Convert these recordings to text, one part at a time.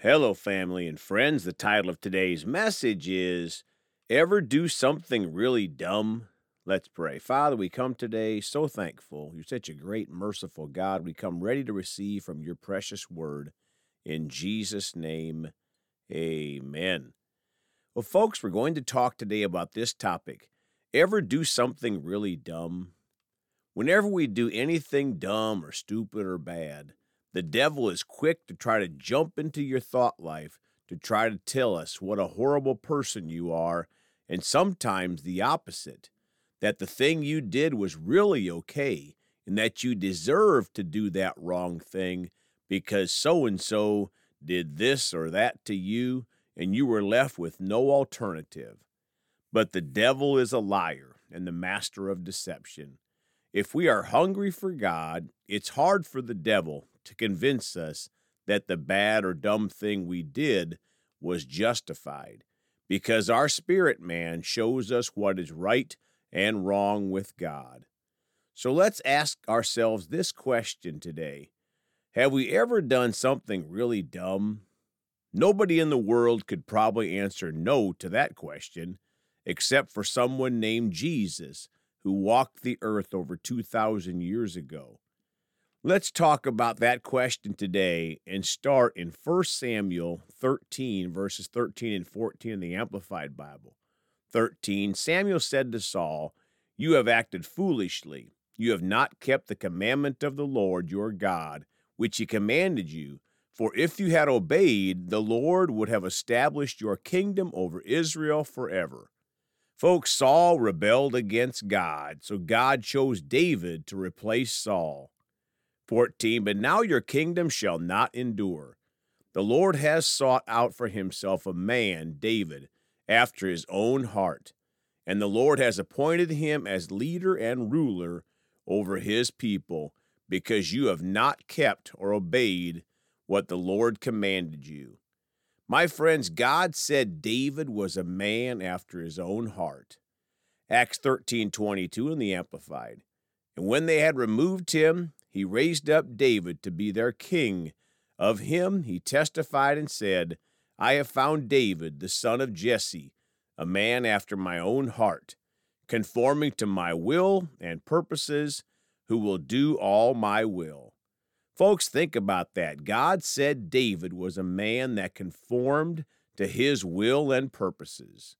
Hello, family and friends. The title of today's message is Ever Do Something Really Dumb? Let's pray. Father, we come today so thankful. You're such a great, merciful God. We come ready to receive from your precious word. In Jesus' name, amen. Well, folks, we're going to talk today about this topic. Ever do something really dumb? Whenever we do anything dumb or stupid or bad, the devil is quick to try to jump into your thought life to try to tell us what a horrible person you are, and sometimes the opposite that the thing you did was really okay and that you deserve to do that wrong thing because so and so did this or that to you and you were left with no alternative. But the devil is a liar and the master of deception. If we are hungry for God, it's hard for the devil to convince us that the bad or dumb thing we did was justified, because our spirit man shows us what is right and wrong with God. So let's ask ourselves this question today Have we ever done something really dumb? Nobody in the world could probably answer no to that question, except for someone named Jesus, who walked the earth over 2,000 years ago. Let's talk about that question today and start in 1 Samuel 13, verses 13 and 14 in the Amplified Bible. 13 Samuel said to Saul, You have acted foolishly. You have not kept the commandment of the Lord your God, which he commanded you. For if you had obeyed, the Lord would have established your kingdom over Israel forever. Folks, Saul rebelled against God, so God chose David to replace Saul. 14 But now your kingdom shall not endure. The Lord has sought out for himself a man, David, after his own heart, and the Lord has appointed him as leader and ruler over his people, because you have not kept or obeyed what the Lord commanded you. My friends, God said David was a man after his own heart. Acts 13:22 in the amplified. And when they had removed him, he raised up David to be their king. Of him he testified and said, I have found David, the son of Jesse, a man after my own heart, conforming to my will and purposes, who will do all my will. Folks, think about that. God said David was a man that conformed to his will and purposes.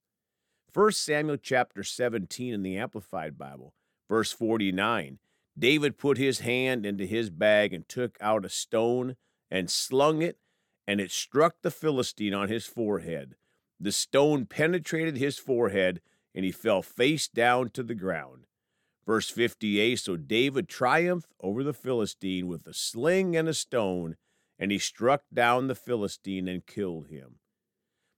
1 Samuel chapter 17 in the Amplified Bible, verse 49. David put his hand into his bag and took out a stone and slung it, and it struck the Philistine on his forehead. The stone penetrated his forehead, and he fell face down to the ground. Verse 58 So David triumphed over the Philistine with a sling and a stone, and he struck down the Philistine and killed him.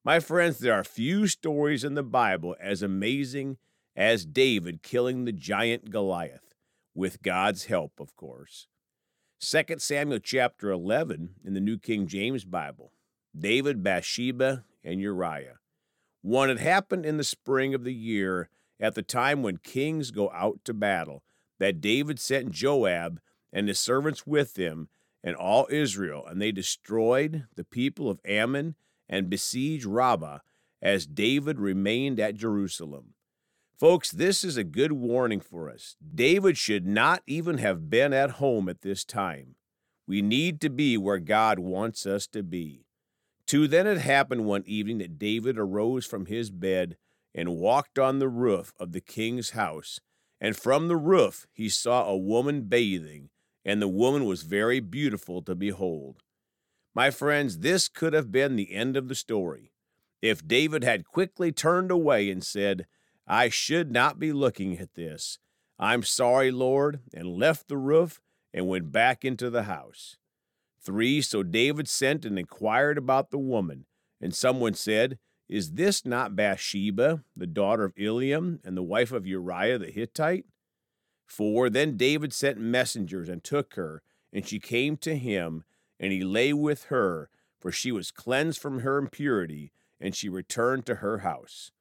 My friends, there are few stories in the Bible as amazing as David killing the giant Goliath with God's help, of course. 2 Samuel chapter 11 in the New King James Bible. David, Bathsheba, and Uriah. One had happened in the spring of the year at the time when kings go out to battle, that David sent Joab and his servants with him and all Israel, and they destroyed the people of Ammon and besieged Rabbah as David remained at Jerusalem. Folks, this is a good warning for us. David should not even have been at home at this time. We need to be where God wants us to be. Two, then it happened one evening that David arose from his bed and walked on the roof of the king's house. And from the roof he saw a woman bathing, and the woman was very beautiful to behold. My friends, this could have been the end of the story. If David had quickly turned away and said, I should not be looking at this. I'm sorry, Lord, and left the roof and went back into the house. 3. So David sent and inquired about the woman, and someone said, Is this not Bathsheba, the daughter of Eliam, and the wife of Uriah the Hittite? 4. Then David sent messengers and took her, and she came to him, and he lay with her, for she was cleansed from her impurity, and she returned to her house.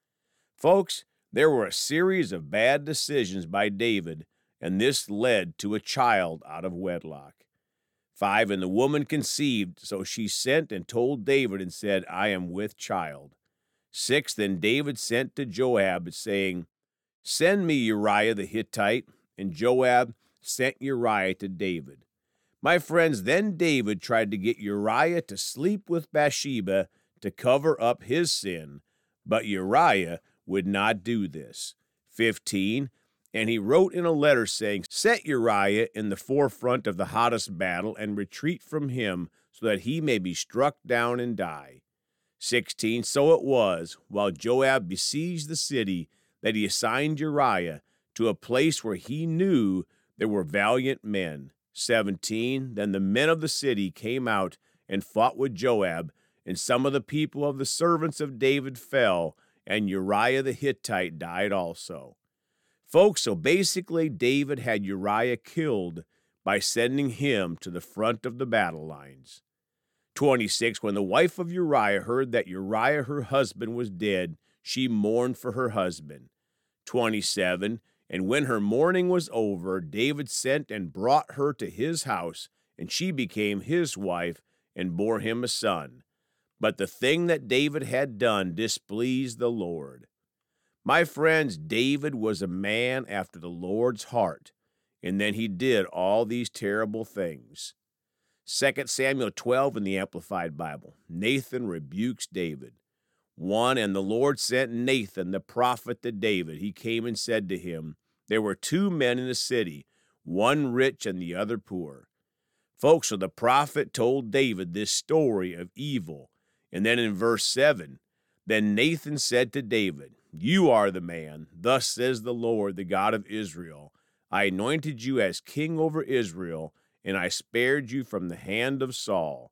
Folks, there were a series of bad decisions by David, and this led to a child out of wedlock. 5. And the woman conceived, so she sent and told David and said, I am with child. 6. Then David sent to Joab, saying, Send me Uriah the Hittite. And Joab sent Uriah to David. My friends, then David tried to get Uriah to sleep with Bathsheba to cover up his sin, but Uriah would not do this. 15. And he wrote in a letter saying, Set Uriah in the forefront of the hottest battle and retreat from him so that he may be struck down and die. 16. So it was, while Joab besieged the city, that he assigned Uriah to a place where he knew there were valiant men. 17. Then the men of the city came out and fought with Joab, and some of the people of the servants of David fell, and Uriah the Hittite died also. Folks, so basically, David had Uriah killed by sending him to the front of the battle lines. 26. When the wife of Uriah heard that Uriah, her husband, was dead, she mourned for her husband. 27. And when her mourning was over, David sent and brought her to his house, and she became his wife and bore him a son. But the thing that David had done displeased the Lord. My friends, David was a man after the Lord's heart, and then he did all these terrible things. 2 Samuel 12 in the Amplified Bible, Nathan rebukes David. 1 And the Lord sent Nathan the prophet to David. He came and said to him, There were two men in the city, one rich and the other poor. Folks, so the prophet told David this story of evil and then in verse 7, then Nathan said to David, You are the man. Thus says the Lord, the God of Israel I anointed you as king over Israel, and I spared you from the hand of Saul.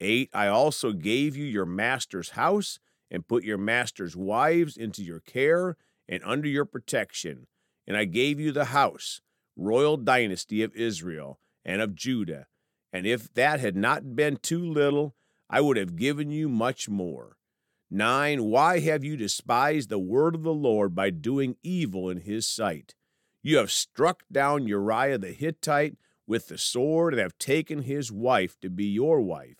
8 I also gave you your master's house, and put your master's wives into your care and under your protection. And I gave you the house, royal dynasty of Israel and of Judah. And if that had not been too little, I would have given you much more. 9. Why have you despised the word of the Lord by doing evil in his sight? You have struck down Uriah the Hittite with the sword and have taken his wife to be your wife.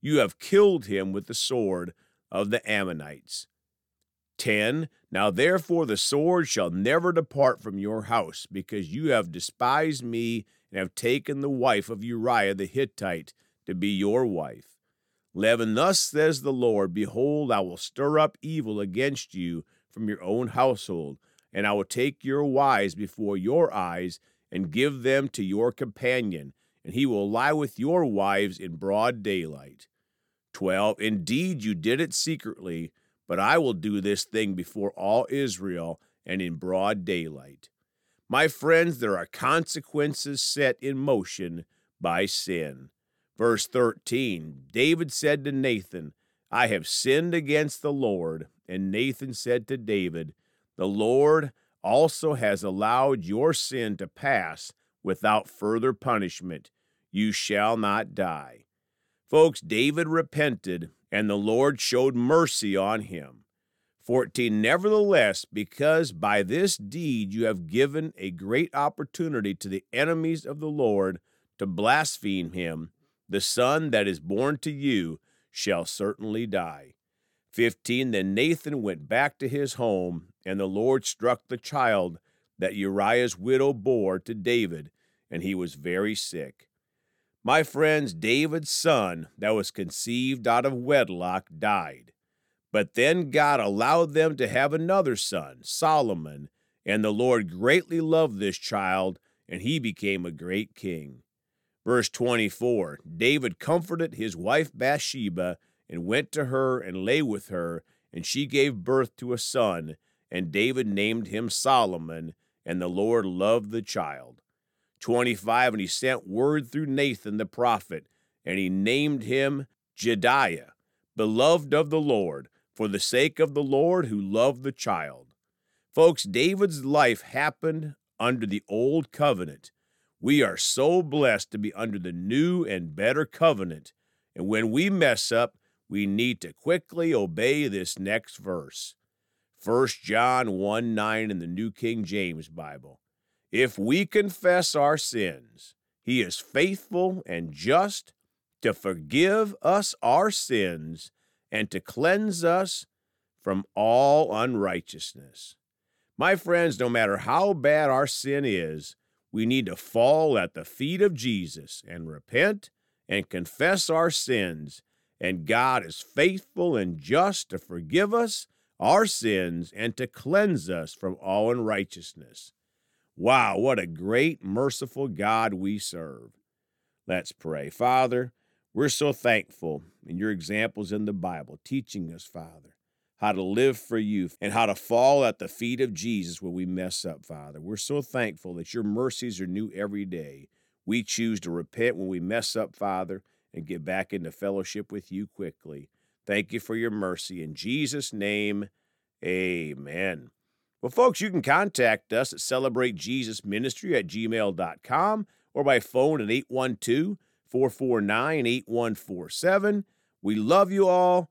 You have killed him with the sword of the Ammonites. 10. Now therefore the sword shall never depart from your house, because you have despised me and have taken the wife of Uriah the Hittite to be your wife. 11 Thus says the Lord, Behold, I will stir up evil against you from your own household, and I will take your wives before your eyes and give them to your companion, and he will lie with your wives in broad daylight. 12 Indeed, you did it secretly, but I will do this thing before all Israel and in broad daylight. My friends, there are consequences set in motion by sin. Verse 13 David said to Nathan, I have sinned against the Lord. And Nathan said to David, The Lord also has allowed your sin to pass without further punishment. You shall not die. Folks, David repented, and the Lord showed mercy on him. 14 Nevertheless, because by this deed you have given a great opportunity to the enemies of the Lord to blaspheme him, the son that is born to you shall certainly die. 15 Then Nathan went back to his home, and the Lord struck the child that Uriah's widow bore to David, and he was very sick. My friends, David's son that was conceived out of wedlock died. But then God allowed them to have another son, Solomon, and the Lord greatly loved this child, and he became a great king. Verse 24 David comforted his wife Bathsheba and went to her and lay with her, and she gave birth to a son, and David named him Solomon, and the Lord loved the child. 25 And he sent word through Nathan the prophet, and he named him Jedidiah, beloved of the Lord, for the sake of the Lord who loved the child. Folks, David's life happened under the old covenant we are so blessed to be under the new and better covenant. And when we mess up, we need to quickly obey this next verse. 1 John 1 9 in the New King James Bible. If we confess our sins, He is faithful and just to forgive us our sins and to cleanse us from all unrighteousness. My friends, no matter how bad our sin is, we need to fall at the feet of Jesus and repent and confess our sins. And God is faithful and just to forgive us our sins and to cleanse us from all unrighteousness. Wow, what a great, merciful God we serve. Let's pray. Father, we're so thankful in your examples in the Bible, teaching us, Father, how to live for you, and how to fall at the feet of Jesus when we mess up, Father. We're so thankful that your mercies are new every day. We choose to repent when we mess up, Father, and get back into fellowship with you quickly. Thank you for your mercy. In Jesus' name, amen. Well, folks, you can contact us at celebratejesusministry at gmail.com or by phone at 812 449 8147. We love you all.